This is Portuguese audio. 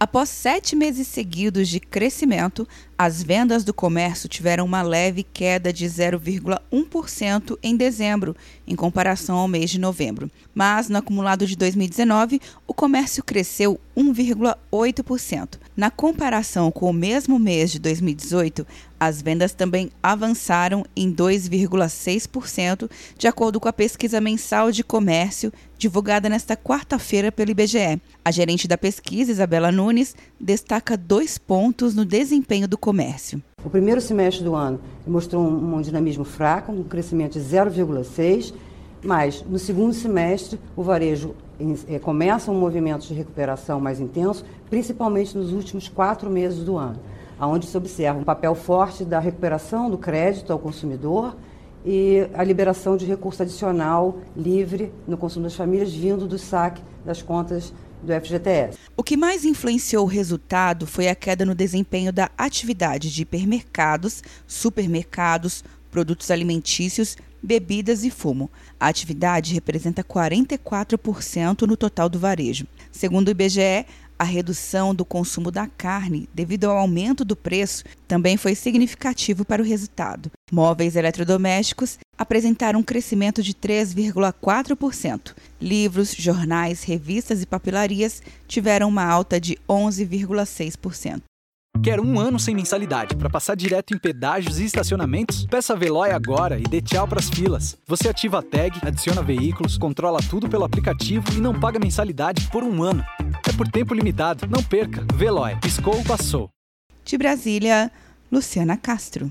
Após sete meses seguidos de crescimento, as vendas do comércio tiveram uma leve queda de 0,1% em dezembro, em comparação ao mês de novembro. Mas, no acumulado de 2019, o comércio cresceu 1,8%. Na comparação com o mesmo mês de 2018, as vendas também avançaram em 2,6%, de acordo com a pesquisa mensal de comércio divulgada nesta quarta-feira pelo IBGE. A gerente da pesquisa, Isabela Nunes, destaca dois pontos no desempenho do comércio. O primeiro semestre do ano mostrou um, um dinamismo fraco, um crescimento de 0,6%, mas no segundo semestre o varejo é, começa um movimento de recuperação mais intenso, principalmente nos últimos quatro meses do ano, onde se observa um papel forte da recuperação do crédito ao consumidor e a liberação de recurso adicional livre no consumo das famílias vindo do saque das contas do FGTS. O que mais influenciou o resultado foi a queda no desempenho da atividade de hipermercados, supermercados, produtos alimentícios, bebidas e fumo. A atividade representa 44% no total do varejo. Segundo o IBGE, a redução do consumo da carne devido ao aumento do preço também foi significativo para o resultado. Móveis eletrodomésticos apresentaram um crescimento de 3,4%. Livros, jornais, revistas e papelarias tiveram uma alta de 11,6%. Quer um ano sem mensalidade para passar direto em pedágios e estacionamentos? Peça a Veloy agora e dê tchau para as filas. Você ativa a tag, adiciona veículos, controla tudo pelo aplicativo e não paga mensalidade por um ano. É por tempo limitado. Não perca. Veloy. Piscou, passou. De Brasília, Luciana Castro.